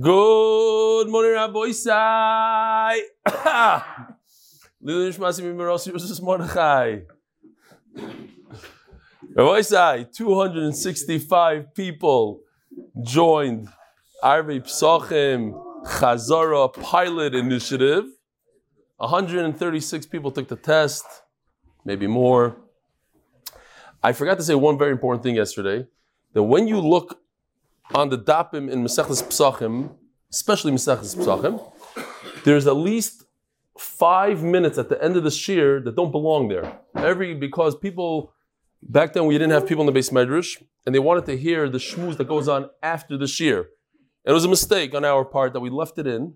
Good morning, Rabbi Isai. Mordechai. Rabbi Isai, 265 people joined Arvei Psachim Chazara pilot initiative. 136 people took the test, maybe more. I forgot to say one very important thing yesterday that when you look on the dapim in Mesechus Psachim, especially Mesechus Psachim, there's at least five minutes at the end of the shir that don't belong there. Every because people back then we didn't have people in the beis medrash, and they wanted to hear the shmooze that goes on after the shir. It was a mistake on our part that we left it in.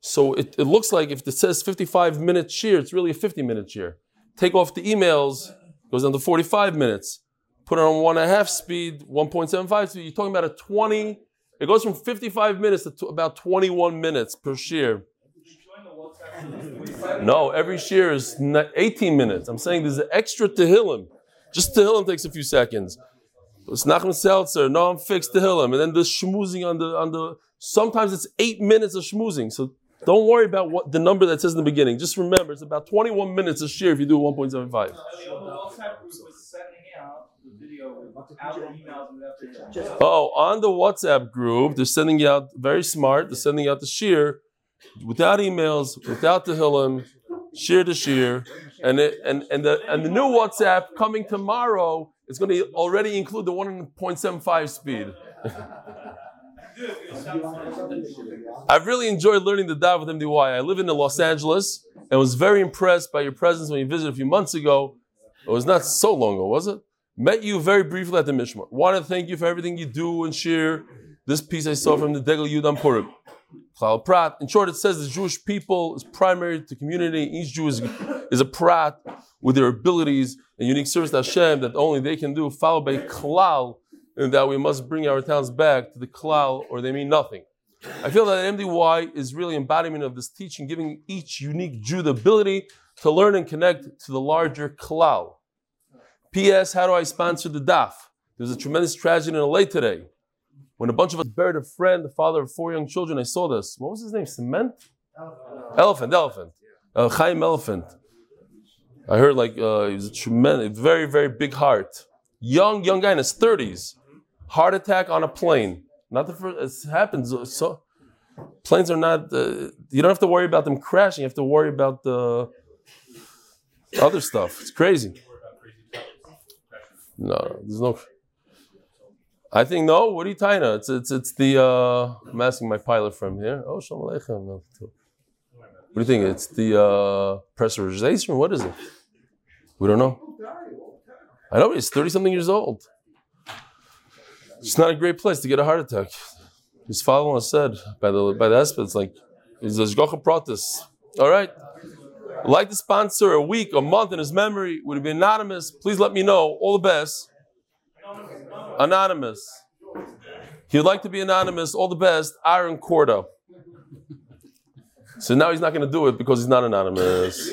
So it, it looks like if it says 55 minute shir, it's really a 50 minute shir. Take off the emails, goes down to 45 minutes put it on one and a half speed, 1.75 speed, you're talking about a 20, it goes from 55 minutes to about 21 minutes per shear. No, every shear is 18 minutes. I'm saying there's an extra Tehillim. Just Tehillim takes a few seconds. It's Nachman Seltzer, no, I'm fixed Tehillim. And then the schmoozing on the, on the, sometimes it's eight minutes of schmoozing. So don't worry about what the number that says in the beginning. Just remember, it's about 21 minutes a shear if you do 1.75. Oh, on the WhatsApp group, they're sending out very smart. They're sending out the shear without emails, without the hillim, shear to shear, and it, and and the and the new WhatsApp coming tomorrow is going to already include the 1.75 speed. I've really enjoyed learning the Daf with MDY. I live in Los Angeles and was very impressed by your presence when you visited a few months ago. It was not so long ago, was it? Met you very briefly at the Mishmar. Want to thank you for everything you do and share. This piece I saw from the Degel Yudam Purim. Klal Prat. In short, it says the Jewish people is primary to community. Each Jew is, is a Prat with their abilities and unique service to Hashem that only they can do, followed by Klal, and that we must bring our towns back to the Klal or they mean nothing. I feel that MDY is really embodiment of this teaching, giving each unique Jew the ability to learn and connect to the larger Klal. P.S. How do I sponsor the daf? There's a tremendous tragedy in LA today. When a bunch of us buried a friend, the father of four young children, I saw this. What was his name? Cement? Elephant, elephant. Uh, Chaim Elephant. I heard like uh, he was a tremendous, very, very big heart. Young, young guy in his 30s. Heart attack on a plane. Not the first, it happens. So, planes are not, uh, you don't have to worry about them crashing. You have to worry about the other stuff. It's crazy. No, there's no. I think no. What are you tying? It's it's it's the. Uh, I'm asking my pilot from here. Oh, shalom aleichem. What do you think? It's the uh, pressurization. What is it? We don't know. I know he's thirty something years old. It's not a great place to get a heart attack. His father said by the by the it's like he's a pratis. All right like to sponsor a week, a month in his memory, would it be anonymous? Please let me know. All the best. Anonymous. He would like to be anonymous. All the best. Aaron Corda. So now he's not going to do it because he's not anonymous.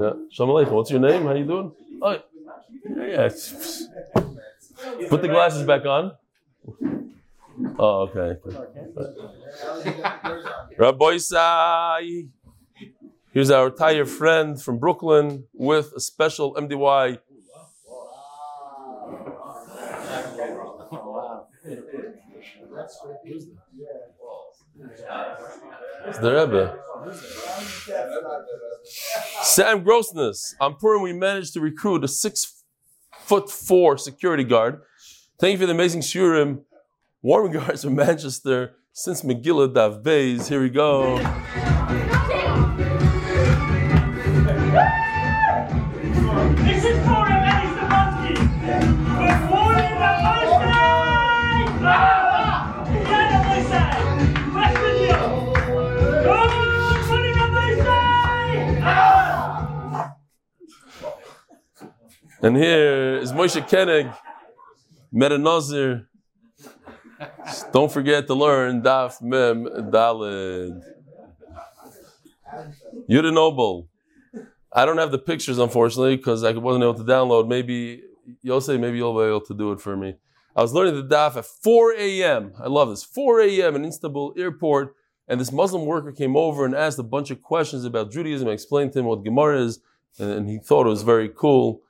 Yeah. Shalom Aleichem. What's your name? How you doing? Oh, yeah. yeah. Put the glasses back on. Oh, okay. Rabbi Sai. Here's our Tire friend from Brooklyn with a special MDY. It's the Rebbe. Sam Grossness. On Purim, we managed to recruit a six foot four security guard. Thank you for the amazing shurim. Warming guards from Manchester since Megillah Dav Bays. Here we go. And here is Moshe Kenig, Metanazir. Don't forget to learn Daf Mem Dalid. Yuda Noble. I don't have the pictures, unfortunately, because I wasn't able to download. Maybe say maybe you'll be able to do it for me. I was learning the daf at 4 a.m. I love this. 4 a.m. in Istanbul airport, and this Muslim worker came over and asked a bunch of questions about Judaism. I explained to him what Gemara is, and he thought it was very cool.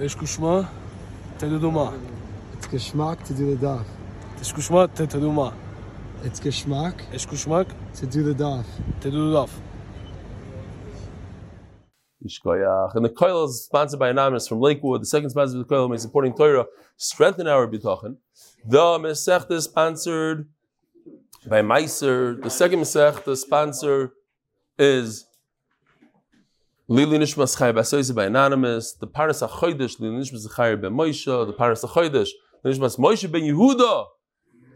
יש קושמה, תדעו מה. It's geschmack to do the daf. יש קושמה, תדעו מה. It's geschmack יש קושמק, to do the daf. תדעו דף. Yishkoyach. And the Koil is sponsored by Anonymous from Lakewood. The second sponsor of the Koil is supporting Torah, strengthen our bitachon. The Masechta is sponsored by Meiser. The second Masechta sponsor is Lili Nishmas Chai Basoise by Anonymous. The Paras HaChodesh, Lili Nishmas Chai Ben Moshe. The Paras HaChodesh, Nishmas Moshe Ben Yehuda.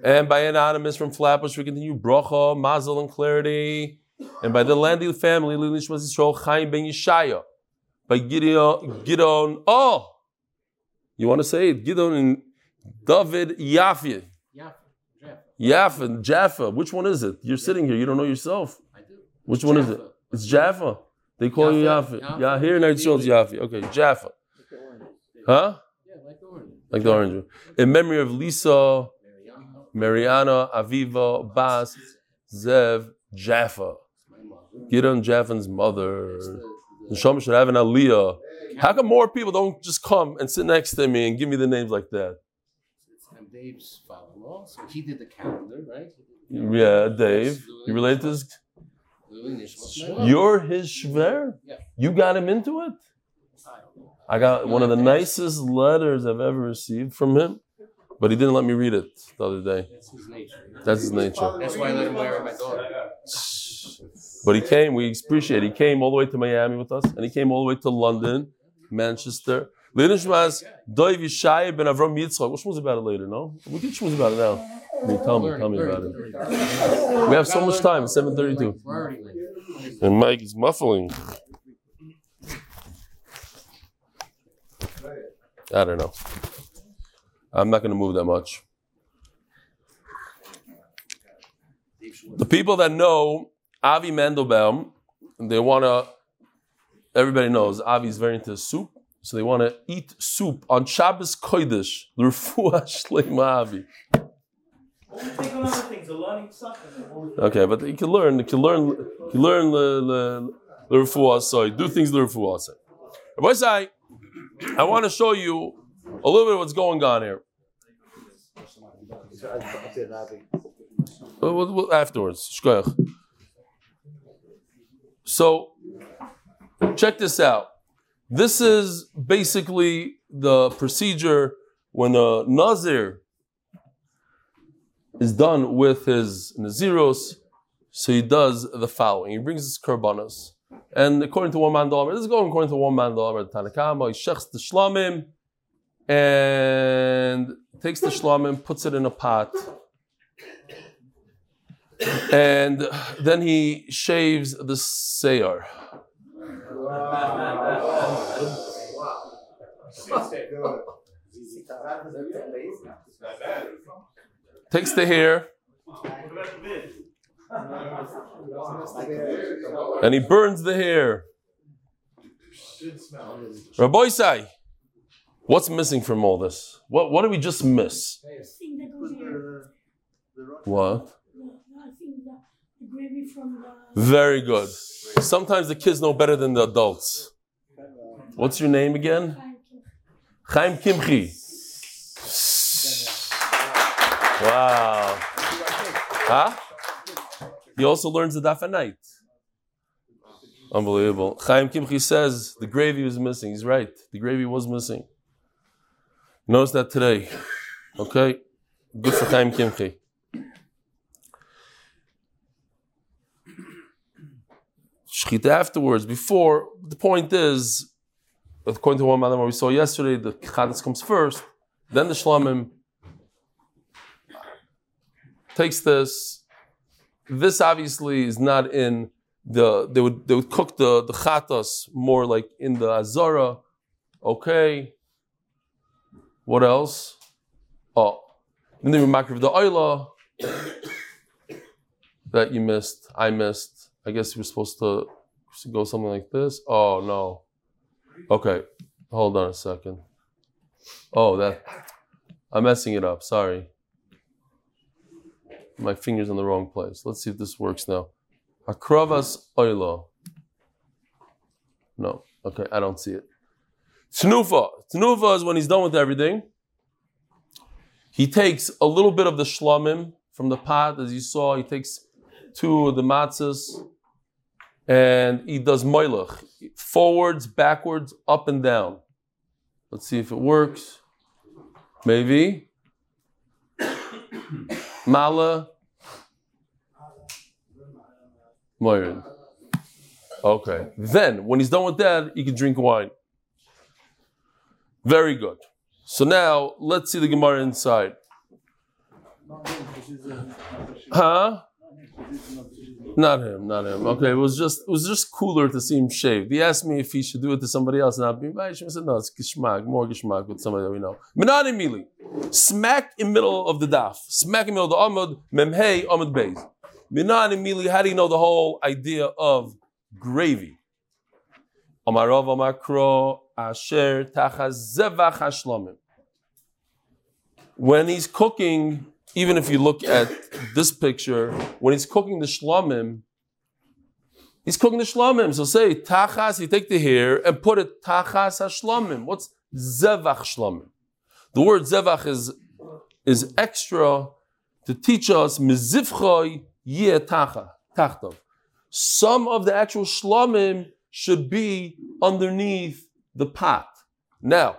And by Anonymous from Flatbush, we continue Bracha, Mazel, and Clarity. And by the Landy family, Lili Nishmas Yisrael Chaim Ben Yeshaya. By Gideon, Gideon, oh! You want to say it? Gideon and David Yafi. Yaffa, Jaffa. Which one is it? You're sitting here. You don't know yourself. I do. Which one is it? It's Jaffa. They call you. Yaffa. Yeah, here in Israel it's Yaffa. Okay, Jaffa. Huh? Yeah, like the orange. Like the orange. In memory of Lisa, Mariana, Aviva, Bas, Zev, Jaffa. Gideon Jaffan's mother. Shom should have an aliyah. How come more people don't just come and sit next to me and give me the names like that? I'm Dave's father-in-law, so he did the calendar, right? He did the Yeah. Dave. You related to this? Louis Nishmas. You're his shver? Yeah. You got him into it? I don't know. I got one of the nicest letters I've ever received from him, but he didn't let me read it the other day. That's his nature. That's his nature. That's why I let him marry my daughter. But he came, we appreciate it. He came all the way to Miami with us, and he came all the way to London, Manchester. Later, Shmaz, Doiv Yishai ben Avram Yitzchak. We'll shmooze about it later, no? We can shmooze about it now. Tell me, tell me about it. We have so much time, 7:32. We're already late. And Mike is muffling. I don't know. I'm not going to move that much. The people that know Avi Mendelbaum, they want to, everybody knows Avi's very into soup, so they want to eat soup on Shabbos Kodesh, Refuah Shleima Avi. Okay, but you can learn, you can learn, you can learn the, the, the Refuah do things the Refuah say. Rabbi say, I want to show you a little bit of what's going on here. Afterwards. So, check this out. This is basically the procedure when a Nazir is done with his Naziros, so he does the following. He brings his korbanos. And according to one man this is going according to one man the Tanakama, he shechs the shlamim and takes the shlamim, puts it in a pot, and then he shaves the seyar. Takes the hair and he burns the hair. Rabbi Sai, what's missing from all this? What, what did we just miss? What? Very good. Sometimes the kids know better than the adults. What's your name again? Chaim Kimchi. Wow. Huh? He also learns the daf at night. Unbelievable. Chaim Kimchi says the gravy was missing. He's right. The gravy was missing. Notice that today. Okay? Good for Chaim Kimchi. Shechita afterwards, before, the point is, according to one man we saw yesterday, the Chatas comes first, then the Shlamim takes this. This obviously is not in the, they would, they would cook the, the Chatas more like in the Azara. Okay. What else? Oh, then they makriv the oila that you missed, I missed. I guess you were supposed to go something like this. Oh no. Okay, hold on a second. Oh, that I'm messing it up. Sorry. My finger's in the wrong place. Let's see if this works now. Akravas oilo. No. Okay, I don't see it. Tnufa. Tnufa is when he's done with everything. He takes a little bit of the shlamim from the pot, as you saw. He takes two of the matzahs and he does moilach. Forwards, backwards, up and down. Let's see if it works. Maybe. Mala. Moirin. Okay. Then, when he's done with that, he can drink wine. Very good. So now, let's see the Gemara inside. Huh? Not him, not him. Okay, it was just it was just cooler to see him shaved. He asked me if he should do it to somebody else, and be I said, no, it's gishmak, more gishmak with somebody that we know. Minani mili. Smack in middle of the daf. Smack in middle of the Amud, Memhei, Amud Beis. Minani mili, how do you know the whole idea of gravy? Amarov Amakro Asher Tachaz Zevach Hashlamim. When he's cooking even if you look at this picture, when he's cooking the shlamim, he's cooking the shlamim. So say tachas, you take the hair and put it tachas hashlamim. What's zevach shlamim? The word zevach is is extra to teach us mizivchoy yeh tacha. Some of the actual shlamim should be underneath the pot. Now,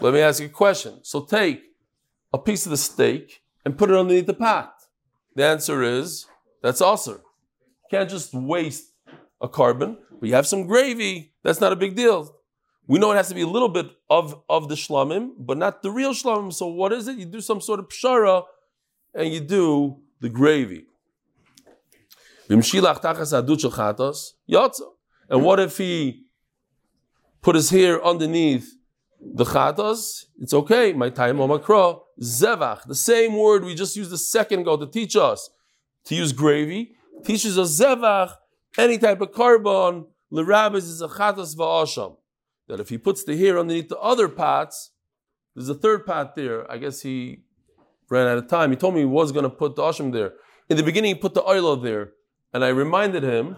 let me ask you a question. So take a piece of the steak and put it underneath the pot? The answer is that's also. You can't just waste a korban. You have some gravy, that's not a big deal. We know it has to be a little bit of, of the shlamim, but not the real shlamim. So what is it? You do some sort of pshara and you do the gravy. And what if he put his hair underneath the chatas? It's okay. My time omakra zevach. The same word we just used a second ago to teach us to use gravy teaches us zevach. Any type of korban l'rabbis is a chatas va'asham. That if he puts the hair underneath the other pots, there's a third pot there. I guess he ran out of time. He told me he was going to put the asham there. In the beginning, he put the oil there, and I reminded him.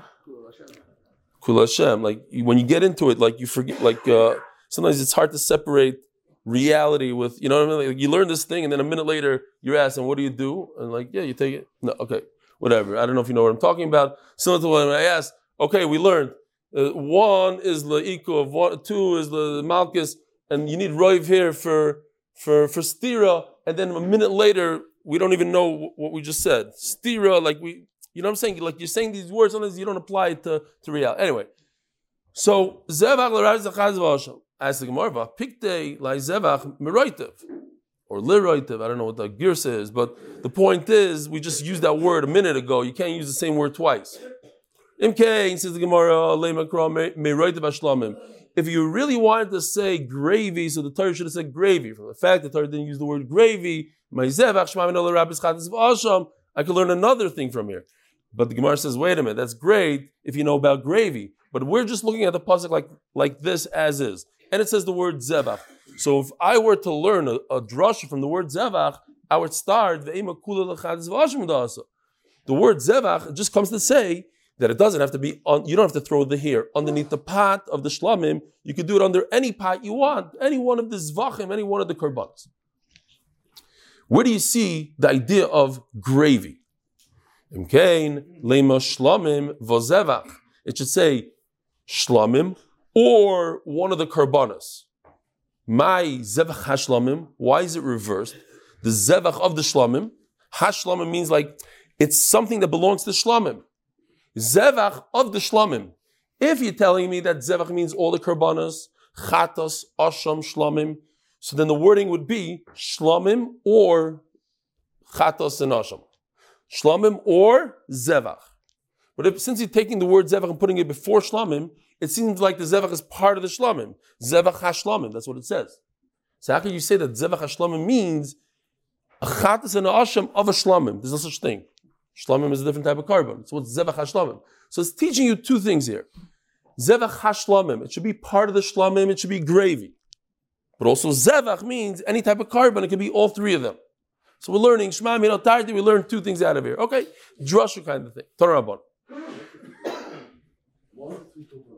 Kul Hashem. Like when you get into it, like you forget. Like uh, sometimes it's hard to separate reality with, you know what I mean? Like you learn this thing and then a minute later you're asking, what do you do? And like, yeah, you take it. No, okay, whatever. I don't know if you know what I'm talking about. Similar to when I asked, okay, we learned uh, one is the eco of one, two is the malchus, and you need roiv here for for for stira, and then a minute later we don't even know what we just said. Stira, like we, you know what I'm saying? Like you're saying these words, sometimes you don't apply it to, to reality. Anyway, so zevach Ask the Gemara, "Pikte laizevach meroitev." Or liroitev, I don't know what the girsa is, but the point is, we just used that word a minute ago. You can't use the same word twice. Imkain says the Gemara, If you really wanted to say gravy, so the Torah should have said gravy. From the fact that the Torah didn't use the word gravy, I could learn another thing from here. But the Gemara says, wait a minute, that's great if you know about gravy. But we're just looking at the pasuk like, like this as is and it says the word zevach. So if I were to learn a, a drasha from the word zevach, I would start the word zevach just comes to say that it doesn't have to be on. You don't have to throw the hair underneath the pot of the shlamim. You could do it under any pot you want, any one of the zvachim, any one of the korbanos. Where do you see the idea of gravy? It should say shlamim or one of the karbanas. My zevach hashlamim. Why is it reversed? The zevach of the shlamim. Hashlamim means like it's something that belongs to shlamim. Zevach of the shlamim. If you're telling me that zevach means all the karbanas, chatos, asham, shlamim, so then the wording would be shlamim or chatos and asham. Shlamim or zevach. But if, since you're taking the word zevach and putting it before shlamim, it seems like the zevach is part of the shlamim. Zevach hashlamim, that's what it says. So how can you say that zevach hashlamim means a chatas and a asham of a shlamim? There's no such thing. Shlamim is a different type of korban. So what's zevach hashlamim? So it's teaching you two things here. Zevach hashlamim, it should be part of the shlamim, it should be gravy. But also zevach means any type of korban. It can be all three of them. So we're learning Shema Minot. We learn two things out of here. Okay, drasha kind of thing. Torah Rabban.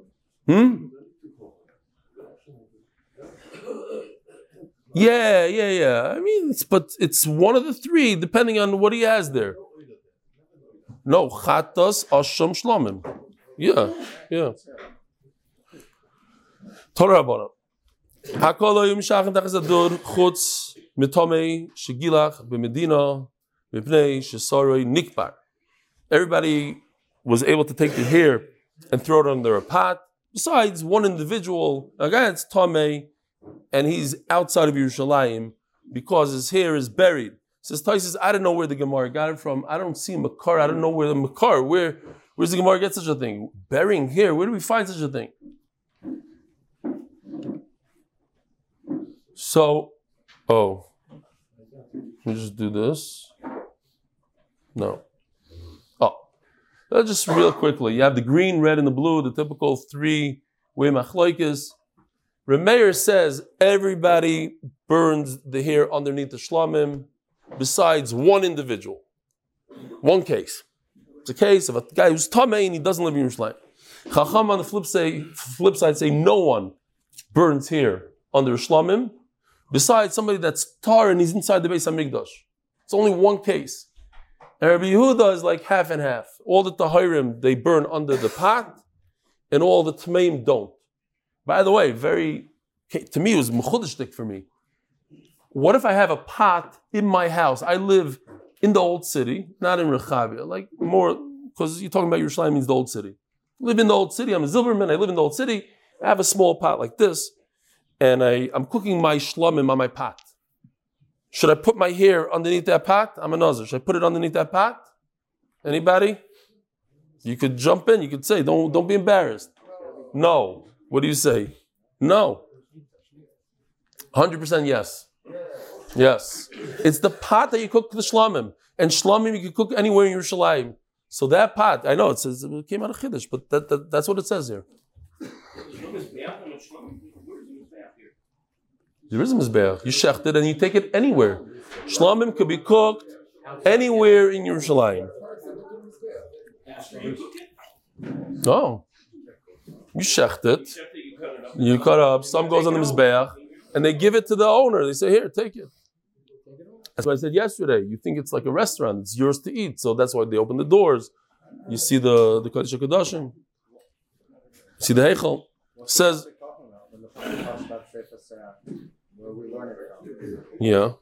Hmm. Yeah, yeah, yeah. I mean, it's, but it's one of the three, depending on what he has there. No, chatas asham shlomim. Yeah, yeah. Torah Rabbanon. Hakol lo yimshach tachas adur chutz mitomei shegilach b'medina mipnei shesoroi nikbar. Everybody was able to take the hair and throw it under a pot. Besides one individual, a guy that's tomei, and he's outside of Yerushalayim because his hair is buried. Says Taisus, I don't know where the Gemara got it from. I don't see Makar. I don't know where the Makar. Where where's the Gemara get such a thing? Burying hair. Where do we find such a thing? So, oh, let me just do this. No. Oh, uh, just real quickly. You have the green, red, and the blue, the typical three-way machloikis. Remeir says everybody burns the hair underneath the shlamim, besides one individual. One case. It's a case of a guy who's tamei and he doesn't live in Yerushalayim. Chacham on the flip, say, flip side say no one burns hair under shlamim, besides somebody that's tar and he's inside the base of Migdash. It's only one case. And Rabbi Yehuda is like half and half. All the tahirim they burn under the pot, and all the tmeim don't. By the way, very to me it was mechudishtik for me. What if I have a pot in my house? I live in the old city, not in Rechavia, like more because you're talking about Yerushalayim means the old city. live in the old city. I'm a Zilberman. I live in the old city. I have a small pot like this, and I, I'm cooking my shlamim on my pot. Should I put my hair underneath that pot? I'm a nazir. Should I put it underneath that pot? Anybody? You could jump in. You could say, "Don't don't be embarrassed." No. What do you say? No. 100% yes. Yes. It's the pot that you cook the shlamim. And shlamim you can cook anywhere in Yerushalayim. So that pot, I know it says it came out of Chiddush, but that, that, that's what it says here. There is a mizbeach. You shecht it and you take it anywhere. Shlamim could be cooked anywhere in Yerushalayim. No. You shecht it. You cut up. Some goes on the mizbeach, and they give it to the owner. They say, "Here, take it." That's what I said yesterday. You think it's like a restaurant; it's yours to eat. So that's why they open the doors. You see the the kodesh kodashim. See the heichel says. Yeah.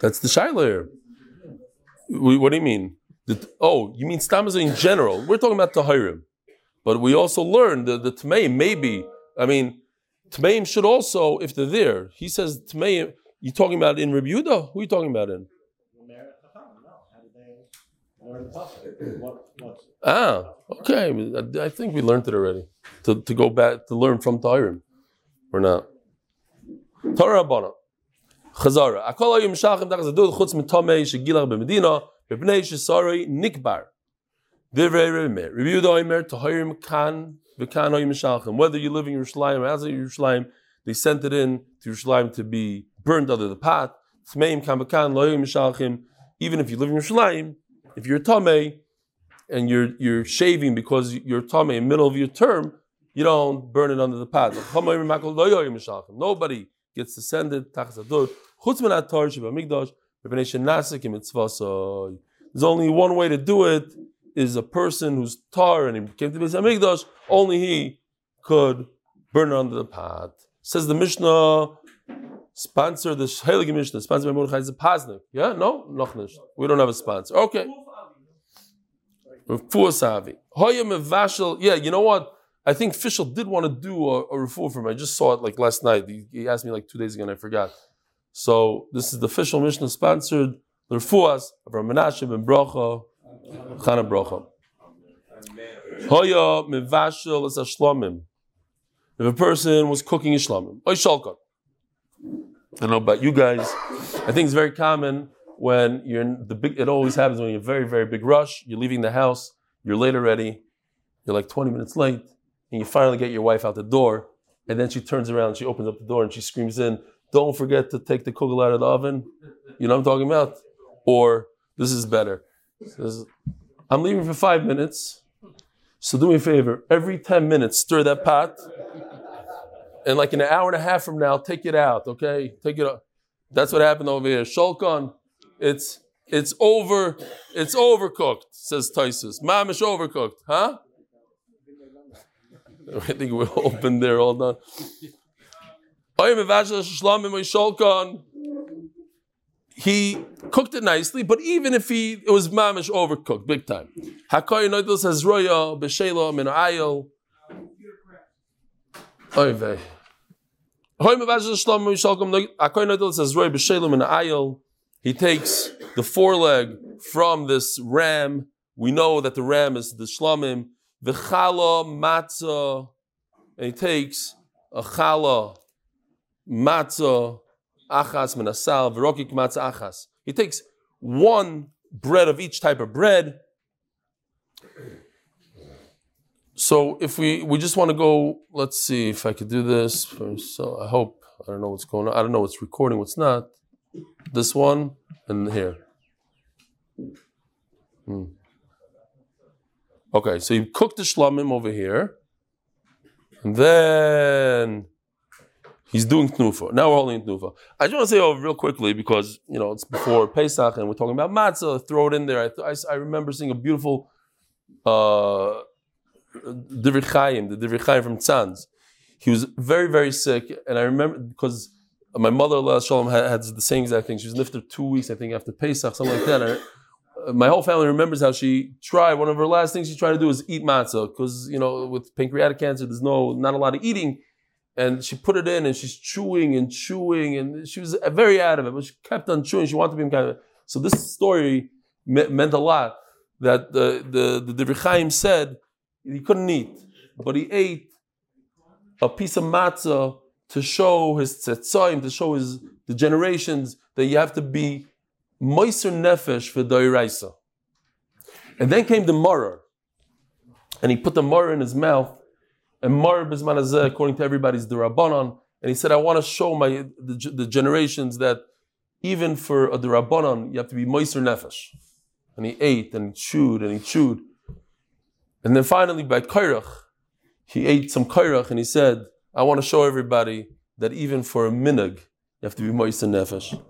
That's the shaila What do you mean? Oh, you mean stammas in general? We're talking about tahirim, but we also learned that the tmeim maybe. I mean, tmeim should also, if they're there. He says tmeim. You talking about in Rebuda? Who are you talking about in? Ah, okay. I think we learned it already. To, to go back to learn from Tahirim, or not? Torah Rabbana. Chazara. Akol ayim shachim tachas adud chutz mitomei shegilach b'medina b'pnei shesarei nikbar. Divrei Remeir. Review the Oimer Tahirim kan v'kan ayim shachim. Whether you live in Yerushalayim or outside Yerushalayim, they sent it in to Yerushalayim to be burned under the pot. Tmeim kan v'kan lo ayim shachim. Even if you live in Yerushalayim, if you're Tomei and you're you're shaving because you're Tomei in the middle of your term, you don't burn it under the pot. Nobody gets descended. There's only one way to do it. Is a person who's tar and he came to Beis Hamikdash. Only he could burn it under the pot. Says the Mishnah. Sponsor the Heilige Mishnah. Sponsor by Mordechai Zapaznik. Yeah, no, noch. We don't have a sponsor. Okay. Refuah mevashel. Yeah, you know what? I think Fischel did want to do a, a refuah for him. I just saw it like last night. He, he, asked me like two days ago and I forgot. So this is the official Mishnah sponsored the refuahs of Menashe ben Bracha, Chana Bracha. Hoya mevashel is a shlomim. If a person was cooking a shlomim, oy shalkot. I don't know about you guys. I think it's very common when you're in the big. It always happens when you're very very big rush. You're leaving the house. You're late already. You're like 20 minutes late. and you finally get your wife out the door, and then she turns around, she opens up the door, and she screams in, "Don't forget to take the kugel out of the oven." You know what I'm talking about? Or this is better. Says, I'm leaving for five minutes, so do me a favor. Every ten minutes, stir that pot, and like in an hour and a half from now, take it out. Okay, take it out. That's what happened over here. Shulchan, it's it's over, it's overcooked, says Taisus. Mamish overcooked, huh? I think we're open there, hold on. He cooked it nicely, but even if he it was mamish overcooked, big time. Hakoy noidl says roya b'shelo min ayil. Oy vey. Hoy mevazh shlom mishalkom hakoy noidl says roya b'shelo min ayil. He takes the foreleg from this ram. We know that the ram is the shlomim. The chala matzah, and he takes a chala matzah achas menasal v'rokik matzah achas. He takes one bread of each type of bread. So if we we just want to go, let's see if I could do this. So I hope I don't know what's going on. I don't know what's recording, what's not. This one and here. Hmm. Okay, so you cook the shlamim over here, and then he's doing tnufa. Now we're holding tnufa. I just want to say oh, real quickly because you know it's before Pesach and we're talking about matzah. Throw it in there. I, th- I, I remember seeing a beautiful uh, Divrei Chaim, the Divrei Chaim from Tzanz. He was very very sick, and I remember because my mother, Allah Shalom, had, had the same exact thing. She was nifter two weeks, I think, after Pesach, something like that. Uh, my whole family remembers how she tried. One of her last things she tried to do was eat matzah because you know with pancreatic cancer, there's no not a lot of eating, and she put it in and she's chewing and chewing and she was very out of it, but she kept on chewing. She wanted to be kind of so. This story me- meant a lot. That the the the Divrei Chaim said he couldn't eat, but he ate a piece of matzah to show his tzetzoim, to show his the generations that you have to be moiser nefesh for doiraisa. And then came the morer, and he put the morer in his mouth, and morer bismanazeh, according to everybody's the rabbanon, and he said, I want to show my the, the generations that even for a rabbanon, you have to be moiser nefesh. And he ate and chewed and he chewed. And then finally by kairach, he ate some kairach and he said, I want to show everybody that even for a minig, you have to be moist and nefesh.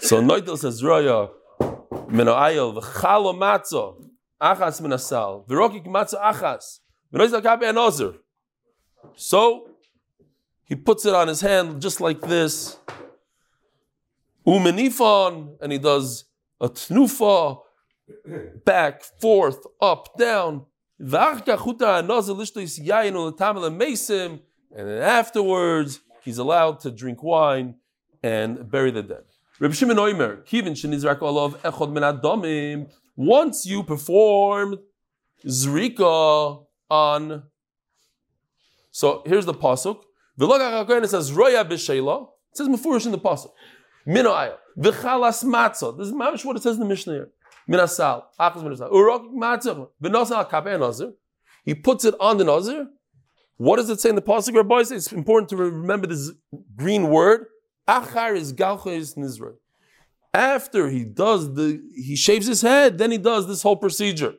So Noidel says, Raya, Menoayel, v'chalo matzo, achas minasal, v'rokik matzo achas, v'noizal kabe anozer. So, he puts it on his hand just like this, umenifon, and he does a tnufa, back, forth, up, down, and then afterwards, he's allowed to drink wine and bury the dead. Once you perform Zrika on. So here's the pasuk. It says Roya b'Sheila. It says Mefurish in the pasuk. Minoaya. V'chalas matzah. This is mamish what it says in the Mishnah here. Minasal. Achas minasal. Urok. V'nosal nazir. He puts it on the nazir. What does it say in the pasuk? Rabbi says it's important to remember this green word. Achar is nizra. After he does the, he shaves his head, then he does this whole procedure.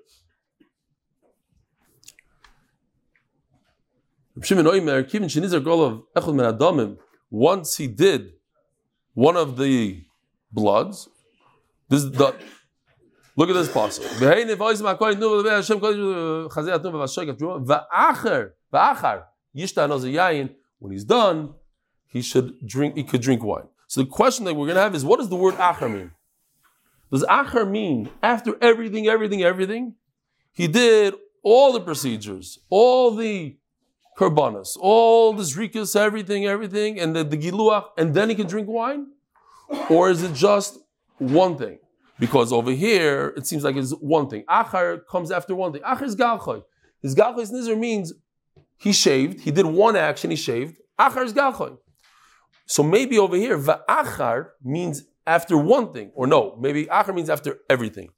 Once he did one of the bloods, this is the look at this possible. When he's done, he should drink, he could drink wine. So the question that we're going to have is, what does the word achar mean? Does achar mean after everything, everything, everything? He did all the procedures, all the karbanas, all the zrikas, everything, everything, and the, the giluach, and then he can drink wine? Or is it just one thing? Because over here, it seems like it's one thing. Achar comes after one thing. Achar is galchoy. His galchoy nizar means he shaved, he did one action, he shaved. Achar is galchoy. So maybe over here, va'achar means after one thing, or no, maybe achar means after everything.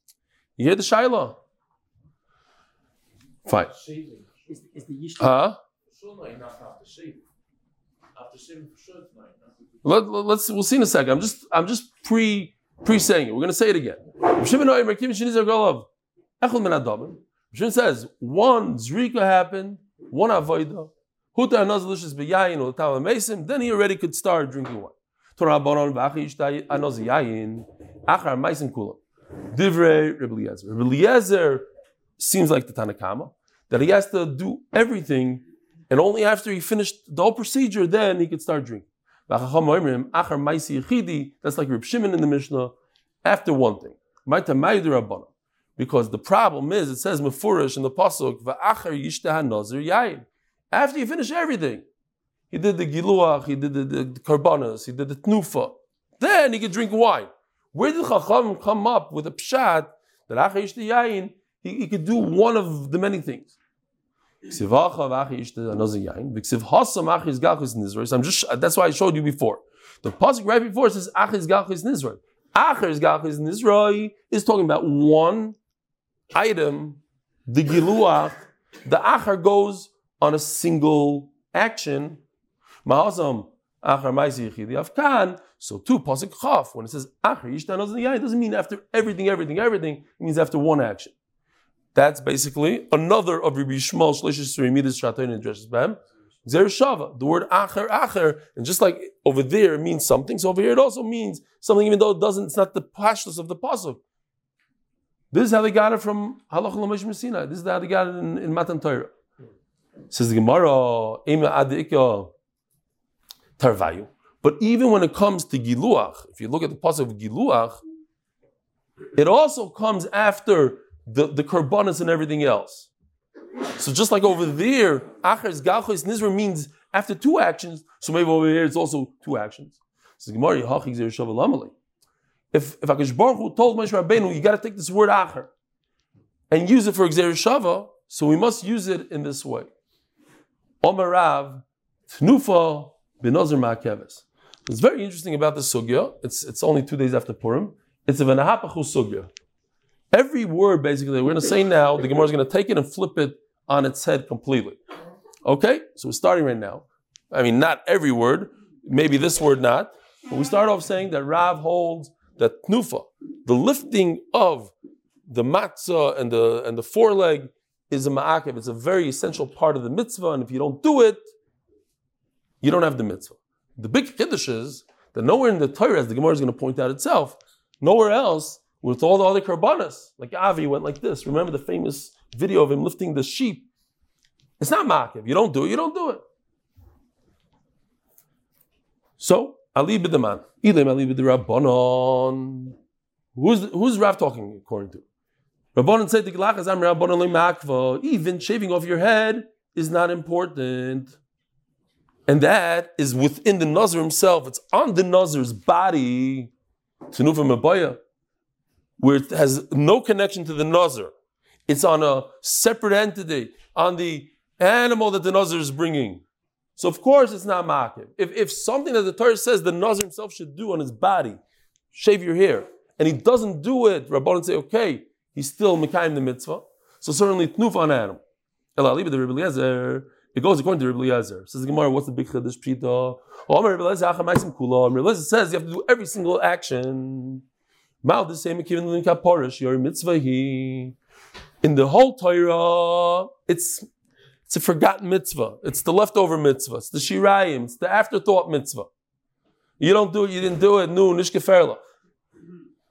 You hear the shaila? Fine. Is, is the Yishta. Huh? Sure, no, after shaving. After shaving, sure, it's. Let, let's we'll see in a second. I'm just I'm just pre pre saying it. We're gonna say it again. Shimon says one zrika happened, one avoida. Huta anozalicious beyayin or tama mesim. Then he already could start drinking wine. Torah bonon v'achi ishtai anoz yayin achar meisim kulam. Divrei Rebbe Eliezer. Rebbe Eliezer seems like the Tanakama that he has to do everything, and only after he finished the whole procedure, then he could start drinking. That's like Reb Shimon in the Mishnah. After one thing. Because the problem is, it says mefurish in the pasuk, nazir yayin. After you finish everything, he did the giluach, he did the, the, the karbanas, he did the tnufa. Then he could drink wine. Where did Chacham come up with a pshat that achar yishtah yayin, he, he could do one of the many things? I'm just, that's why I showed you before. The pasuk right before says achar gachus nizros. Achar gachus nizroi is talking about one item, the giluach, the achar goes on a single action. Ma'azam achar ma'isi yichidi afkan. So two pasuk chaf when it says achar yishtan it doesn't mean after everything, everything, everything. It means after one action. That's basically another of Rabbi Shmuel Shlishis Remidas Shatoin and Dreshes Bam. Zer Shava, the word acher acher, and just like over there it means something, so over here it also means something, even though it doesn't, it's not the pashtus of the pasuk. This is how they got it from Halach Lamesh Messina. This is how they got it in, in Matan Torah. Says the Gemara, Ema Tarvayu. But even when it comes to Giluach, if you look at the pasuk of Giluach, it also comes after the, the Karbanas and everything else. So just like over there, Achar Gachos Nizra means after two actions, so maybe over here it's also two actions. So Gemara, If if Akash Baruch Hu told Moshe Rabbeinu, you got to take this word Achar and use it for Xer Shava, so we must use it in this way. Omer Rav, Tnufa Benozer Ma'akeves. It's very interesting about this sugya, it's, it's only two days after Purim, it's a Venahapachu sugya. Every word, basically, we're going to say now, the Gemara is going to take it and flip it on its head completely. Okay? So we're starting right now. I mean, not every word, maybe this word not, but we start off saying that Rav holds that Tnufa, the lifting of the matzah and the, and the foreleg, is a ma'akev. It's a very essential part of the mitzvah, and if you don't do it, you don't have the mitzvah. The big kiddush is that nowhere in the Torah, as the Gemara is going to point out itself, nowhere else with all the other karbanas, like Avi went like this. Remember the famous video of him lifting the sheep? It's not ma'akev. You don't do it, you don't do it. So, Ali b'daman. Ilim Ali b'drabbanon. Who's, who's Rav talking according to? Rabbanon said. Even shaving off your head is not important. And that is within the Nazir himself. It's on the Nazir's body. Tenufa Mabaya. Where it has no connection to the Nazir. It's on a separate entity, on the animal that the Nazir is bringing. So of course it's not Makiv. If, if something that the Torah says the Nazir himself should do on his body, shave your hair, and he doesn't do it, Rabbanon say, okay, he's still Mekayim the mitzvah. So certainly Tnuf on animal. Elali the Rebbe it goes according to Rebbe Eliezer. Says the Gemara, what's the big chiddush pshita? Omer Rebbe Eliezer, Acha Maisim Kula. Rebbe Eliezer says you have to do every single action. Mal the same Kivin Kaporish, your mitzvah he. In the whole Torah, it's it's a forgotten mitzvah. It's the leftover mitzvah. It's the shirayim. It's the afterthought mitzvah. You don't do it. You didn't do it. No, nishkeferla.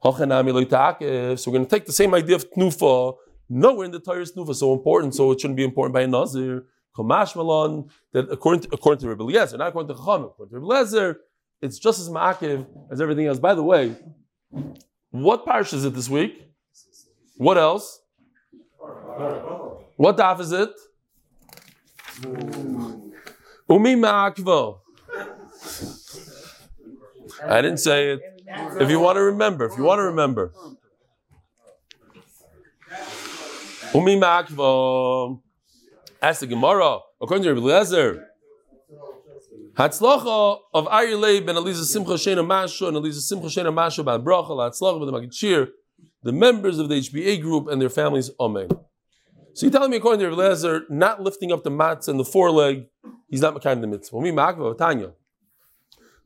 So we're going to take the same idea of tnufa. Nowhere in the Torah is tnufa so important, so it shouldn't be important by a nazir. Kamash malon that according to, according to Rebbe Eliezer, not according to Chacham, according to Rebbe Eliezer, it's just as ma'akiv as everything else. By the way, what parish is it this week? What else? What daf is it? Umi ma'akvo. I didn't say it. If you want to remember, if you want to remember. Umi ma'akvo. Ask the Gemara, according to Rebbe Eliezer, Hatzlacha of Aryeh ben Eliza Simcha Shena Masha and Eliza Simcha Shena Masha ban Bracha Hatzlacha of the Magid the members of the HBA group and their families. Amen. So you're telling me, according to Rabbi Eliezer, not lifting up the mats and the foreleg, he's not of the mitzvah. Me makva Tanya.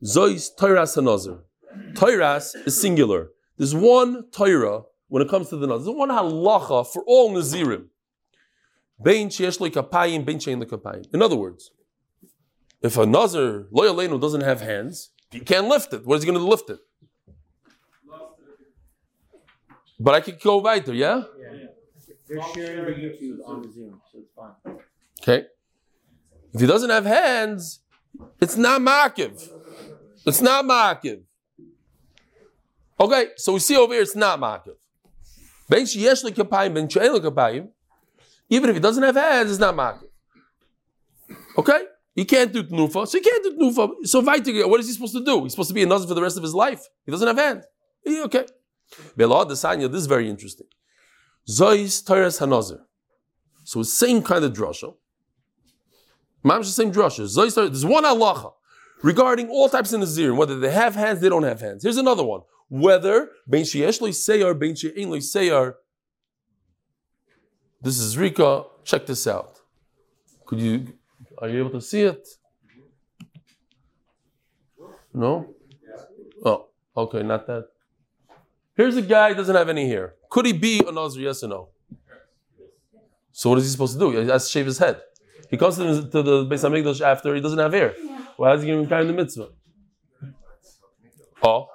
Zois Toiras Hanazer. Toiras is singular. There's one Torah when it comes to the Nazir. There's one halacha for all Nazirim. Bein sheyesh kapayim, bein kapayim. In other words, if a Nazir, loyalenu, doesn't have hands, he can't lift it. What is he going to lift it? But I could go weiter, yeah? They're sharing the YouTube on the Zoom, so it's fine. Okay. If he doesn't have hands, it's not makiv. It's not makiv. Okay, so we see over here it's not makiv. Ben sheyesh lekapayim, ben she'en lekapayim. Even if he doesn't have hands, it's not makiv. Okay, he can't do tnufa, so he can't do tnufa. So weiter, what is he supposed to do? He's supposed to be a nazir for the rest of his life. He doesn't have hands. He- Okay. Belad Desanya, this is very interesting. Zois Toras Hanazir. So same kind of drasha. Mam's the same drasha. Zois There's one halacha regarding all types of nazirim, whether they have hands, they don't have hands. Here's another one. Whether ben sheyesh seyar, ben she'ein seyar. This is Rika. Check this out. Could you? Are you able to see it? No. Oh, okay, not that. Here's a guy doesn't have any hair. Could he be a Nazir? Yes or no? So what is he supposed to do? He has to shave his head. He comes to the, to the Beis Hamikdash after he doesn't have hair. Why is he going giving him the mitzvah? Oh,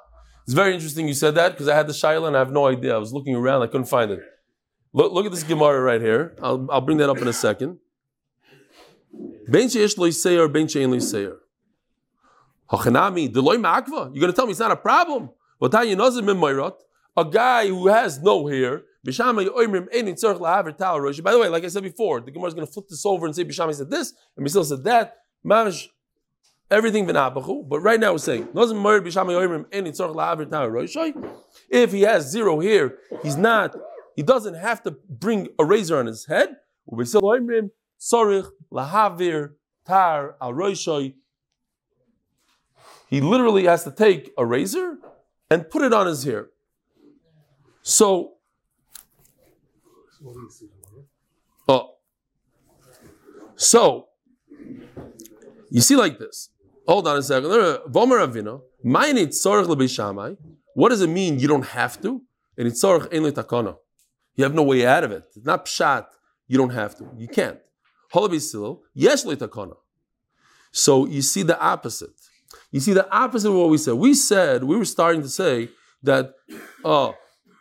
it's very interesting you said that because I had the shaila and I have no idea. I was looking around, I couldn't find it. Look, look at this Gemara right here. I'll, I'll bring that up in a second. Ben sheyesh lo yiseir, ben she'en lo yiseir. Hachanami, deloy ma'akva. You're going to tell me it's not a problem. A guy who has no hair. By the way, like I said before, the Gemara is going to flip this over and say Bishama said this and Bishama said that. Mamish, everything v'nabachu. But right now we're saying. If he has zero hair, he's not. He doesn't have to bring a razor on his head. Tzarich lahaver tar al rosh. He literally has to take a razor and put it on his hair. So, oh, so you see like this. Hold on a second. Vomer Avino. What does it mean? You don't have to. And it's tzorich ein takana. You have no way out of it. It's not pshat. You don't have to. You can't. Yes. So you see the opposite. You see the opposite of what we said. We said we were starting to say that oh,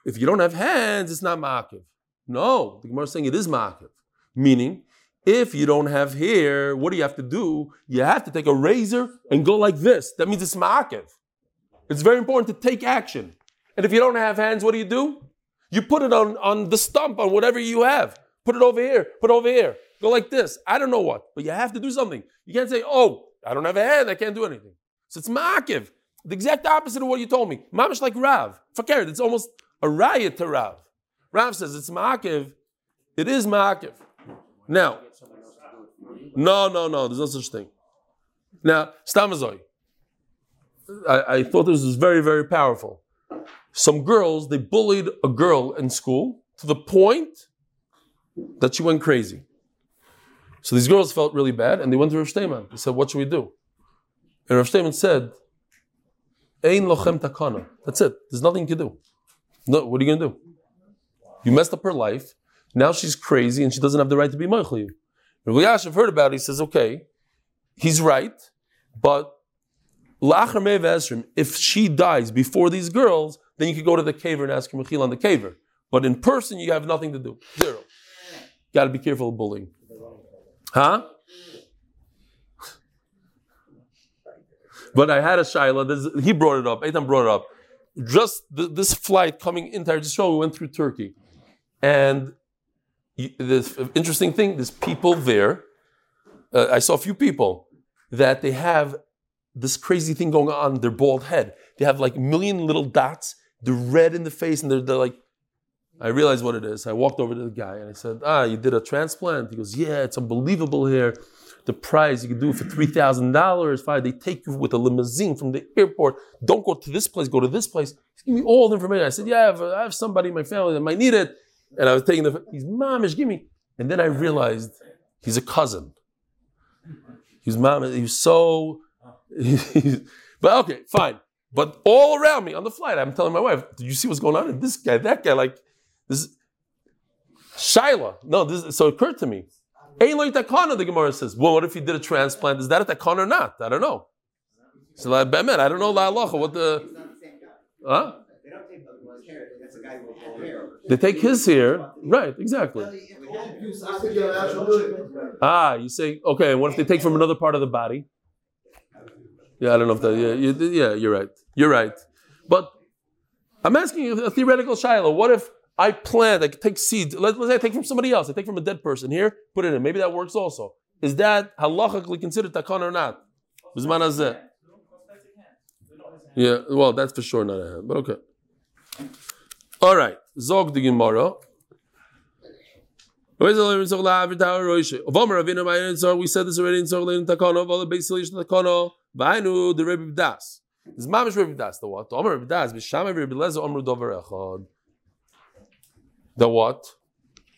if you don't have hands, it's not makiv. No, the Gemara is saying it is makiv. Meaning, if you don't have hair, what do you have to do? You have to take a razor and go like this. That means it's makiv. It's very important to take action. And if you don't have hands, what do you do? You put it on, on the stump, on whatever you have. Put it over here, put it over here. Go like this. I don't know what, but you have to do something. You can't say, oh, I don't have a hand, I can't do anything. So it's makiv. The exact opposite of what you told me. Mamish like Rav. Fakir, it's almost a riot to Rav. Rav says it's makiv. It is makiv. Now, no, no, no, there's no such thing. Now, Stamazoi. I, I thought this was very, very powerful. Some girls, they bullied a girl in school to the point that she went crazy. So these girls felt really bad and they went to Rav Steinman. They said, What should we do? And Rav Steinman said, Ein lochem takana. That's it. There's nothing you can do. No, what are you going to do? You messed up her life. Now she's crazy and she doesn't have the right to be Moichel you. Rav Yashiv heard about it. He says, okay, he's right, but if she dies before these girls, then you could go to the kever and ask her Mechil on the kever. But in person, you have nothing to do. Zero. Got to be careful of bullying. Huh? But I had a shaila. He brought it up. Eitan brought it up. Just th- this flight coming into show, we went through Turkey, and this interesting thing. There's people there. Uh, I saw a few people that they have this crazy thing going on. Their bald head. They have like a million little dots. They're red in the face, and they're, they're like. I realized what it is. I walked over to the guy and I said, "Ah, you did a transplant." He goes, "Yeah, it's unbelievable here." the price you can do it for three thousand dollars. Fine, they take you with a limousine from the airport. Don't go to this place. Go to this place. Give me all the information. I said, yeah, I have, I have somebody in my family that might need it. And I was taking the. He's mamish. Give me. And then I realized he's a cousin. He's mom, he was so. but okay, fine. But all around me on the flight, I'm telling my wife, "Did you see what's going on? And this guy, that guy, like this." is Shaila. No, this. is, So it occurred to me. Lo takana, the Gemara says. Well, what if he did a transplant? Is that a takana or not? I don't know. So I don't know la halacha, what the. Huh? They don't take his hair. That's a guy with full hair. They take his hair, right? Exactly. Ah, you say okay. What if they take from another part of the body? Yeah, I don't know if that. Yeah, you, yeah, you're right. You're right. But I'm asking you a theoretical shiloh. What if I plant? I take seeds. Let, let's say I take from somebody else. I take from a dead person here. Put it in. Maybe that works also. Is that halachically considered takan or not? Yeah, well, that's for sure not a hand, but okay. All right, Zog the Gemara. We said this already in Zog in Takano, of all the base Vainu, the Rebbe Das. This Mamish Rebbe Das, the what? Omer Rebbe Das, Bishama Rebbe Lezer, Omer Dover Echad. The what?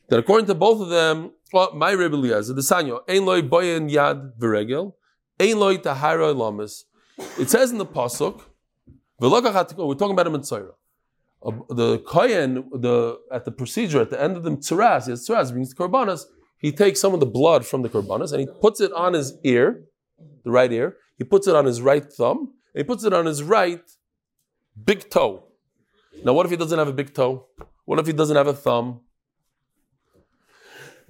That according to both of them, well, my Rebbe Eliezer, the Sanyo, Ein loy boyen yad v'regel, Ein loy tahara lamas. It says in the Pasuk, we're talking about a Mitzvah. Uh, the kohen, the at the procedure at the end of the tzaras, he has tzaras, brings the korbanos. He takes some of the blood from the korbanos and he puts it on his ear, the right ear. He puts it on his right thumb and he puts it on his right big toe. Now, what if he doesn't have a big toe? What if he doesn't have a thumb?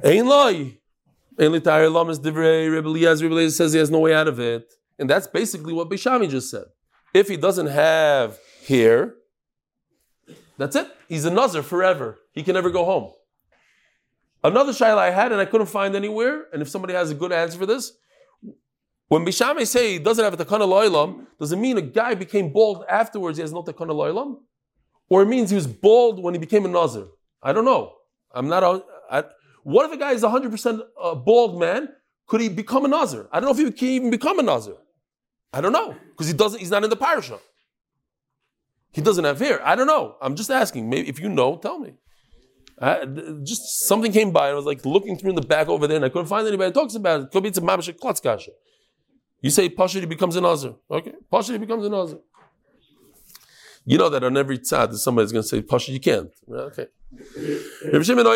Ein loy. Ein litayir lamas divrei. Rebbe Eliezer, says he has no way out of it, and that's basically what Bishami just said. If he doesn't have hair, that's it. He's a nazar forever. He can never go home. Another shaila I had and I couldn't find anywhere, and if somebody has a good answer for this, when Bishame say he doesn't have a takana loilam, does it mean a guy became bald afterwards, he has no takana loilam? Or it means he was bald when he became a nazar? I don't know. I'm not. a- I, what if a guy is 100% a uh, bald man? Could he become a nazar? I don't know if he can even become a nazar. I don't know because he doesn't. He's not in the parasha. He doesn't have hair. I don't know. I'm just asking. Maybe if you know, tell me. I, just something came by and I was like looking through in the back over there and I couldn't find anybody that talks about it. Could be it's a mamash klotz kasha. You say Pasha, he becomes an Nazir. Okay. Pasha, he becomes an Nazir. You know that on every tzad, somebody's going to say, Pasha, you can't. Okay. Reb Shimon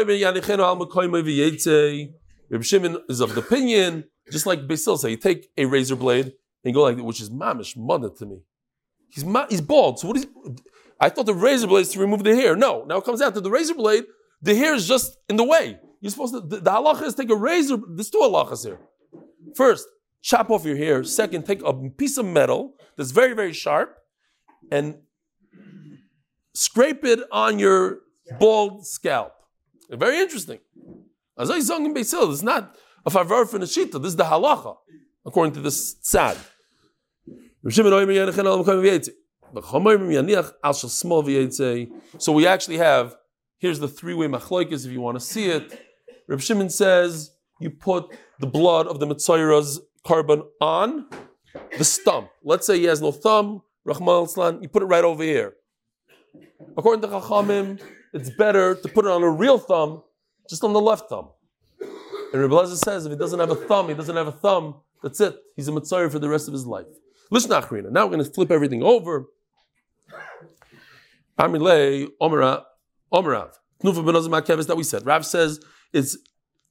is of the opinion, just like Basil say, you take a razor blade and go like that, which is mamish, mother to me. He's ma- he's bald. So what is? I thought the razor blade is to remove the hair. No. Now it comes out to the razor blade. The hair is just in the way. You're supposed to. The, the halacha is take a razor. There's two halachas here. First, chop off your hair. Second, take a piece of metal that's very very sharp, and scrape it on your bald scalp. Very interesting. As I sung in Basil, this is not a favor for. This is the halacha, according to this tzad. So we actually have, here's the three-way machloikis if you want to see it. Reb Shimon says you put the blood of the Mitzayra's korban on the stump. Let's say he has no thumb, Rahman al you put it right over here. According to Chachamim, it's better to put it on a real thumb, just on the left thumb. And Rebbe Lezer says if he doesn't have a thumb, he doesn't have a thumb, that's it. He's a Mitzayr for the rest of his life. Listen, Achrina. Now we're going to flip everything over. Amilei Omerav. Omerav. Tnufa benozim hakeves that we said. Rav says it's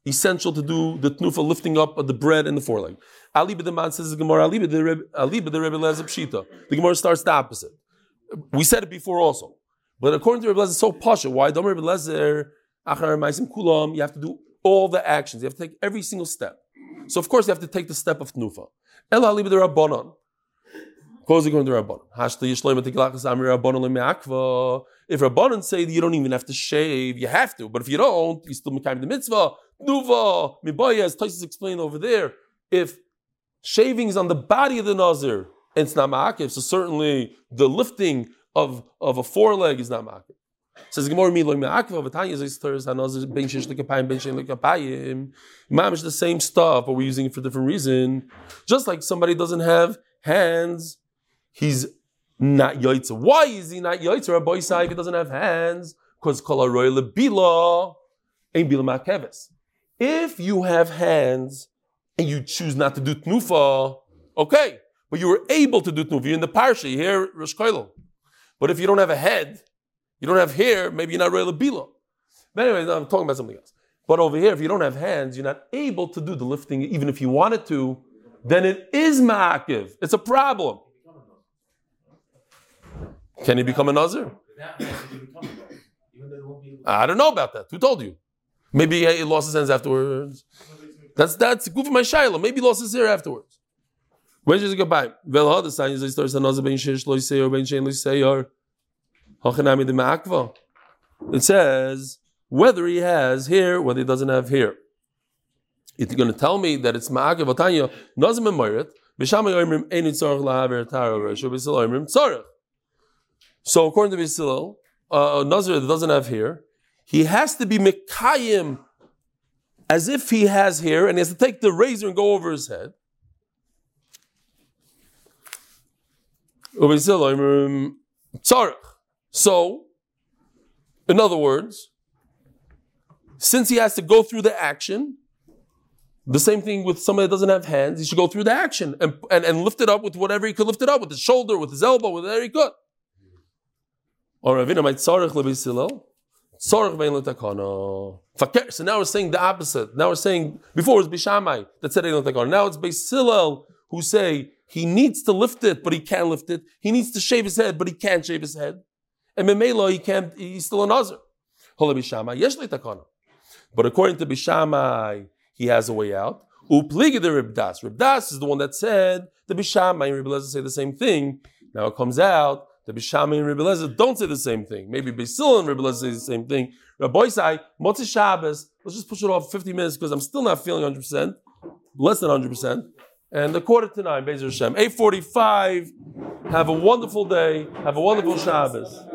essential to do the tnufa lifting up of the bread and the foreleg. Ali b'deman says the Gemara. Ali b'dereb Ali b'dereb pshita. The Gemara starts the opposite. We said it before also, but according to Rebbe Lezer, it's so pasha. Why? Don't Rebbe Lezer kulam. You have to do all the actions. You have to take every single step. So of course you have to take the step of tnufa. El Ali b'derabbanon. Goes according to Rabbanon. Rabbanon. If Rabbanon say that you don't even have to shave, you have to. But if you don't, you still make the mitzvah. Nuva mibaya, as Taisus explained over there. If shaving is on the body of the nazir and it's not ma'akiv, so certainly the lifting of, of a foreleg is not ma'akiv. Says Gemara mi loy me'akva v'tanya stars hanazir ben shesh lekapayim ben shesh lekapayim. Mamish the same stuff, but we're using it for a different reason. Just like somebody doesn't have hands, he's not yaitza. Why is he not yaitza? Rabbi Yisai, if he doesn't have hands, because kol aroy lebila ain't bila makeves. If you have hands and you choose not to do tnufa, okay, but you were able to do tnufa. You're in the parsha, here, Rosh. But if you don't have a head, you don't have hair, maybe you're not real bila. But anyway, I'm talking about something else. But over here, if you don't have hands, you're not able to do the lifting, even if you wanted to, then it is ma'akiv. It's a problem. Can he become a nazir? I don't know about that. Who told you? Maybe he lost his hands afterwards. That's that's good for my shaila. Maybe he lost his hair afterwards. When does it go by? Vel ha the hachanami de ma'akva. It says whether he has here, whether he doesn't have here. You're going to tell me that it's ma'akev otanya nazim memorit, b'shama yoimrim ein tzarich lahaver taro tzarich. So according to B'sil, uh, nazir that doesn't have here, he has to be mekayim as if he has here, and he has to take the razor and go over his head. So, in other words, since he has to go through the action, the same thing with somebody that doesn't have hands, he should go through the action and, and, and lift it up with whatever he could lift it up, with his shoulder, with his elbow, with whatever he could. Or Ravina might tzarech. So now we're saying the opposite. Now we're saying before it was Bishamai that said letakana. Now it's Beis Hillel who say he needs to lift it, but he can't lift it. He needs to shave his head, but he can't shave his head. And Memelo, he can't. He's still a nazir. But according to Bishamai, he has a way out. Upliga the Ribdas. Ribdas is the one that said the Bishamai and Ribdas say the same thing. Now it comes out the Bishamai and Rebbe Lezer don't say the same thing. Maybe Basil and Rebbe Lezer say the same thing. Rabbi say, Motzi Shabbos, let's just push it off 50 minutes because I'm still not feeling 100%, less than 100%. And the quarter to nine, Bezer Hashem. 845. Have a wonderful day. Have a wonderful Shabbos.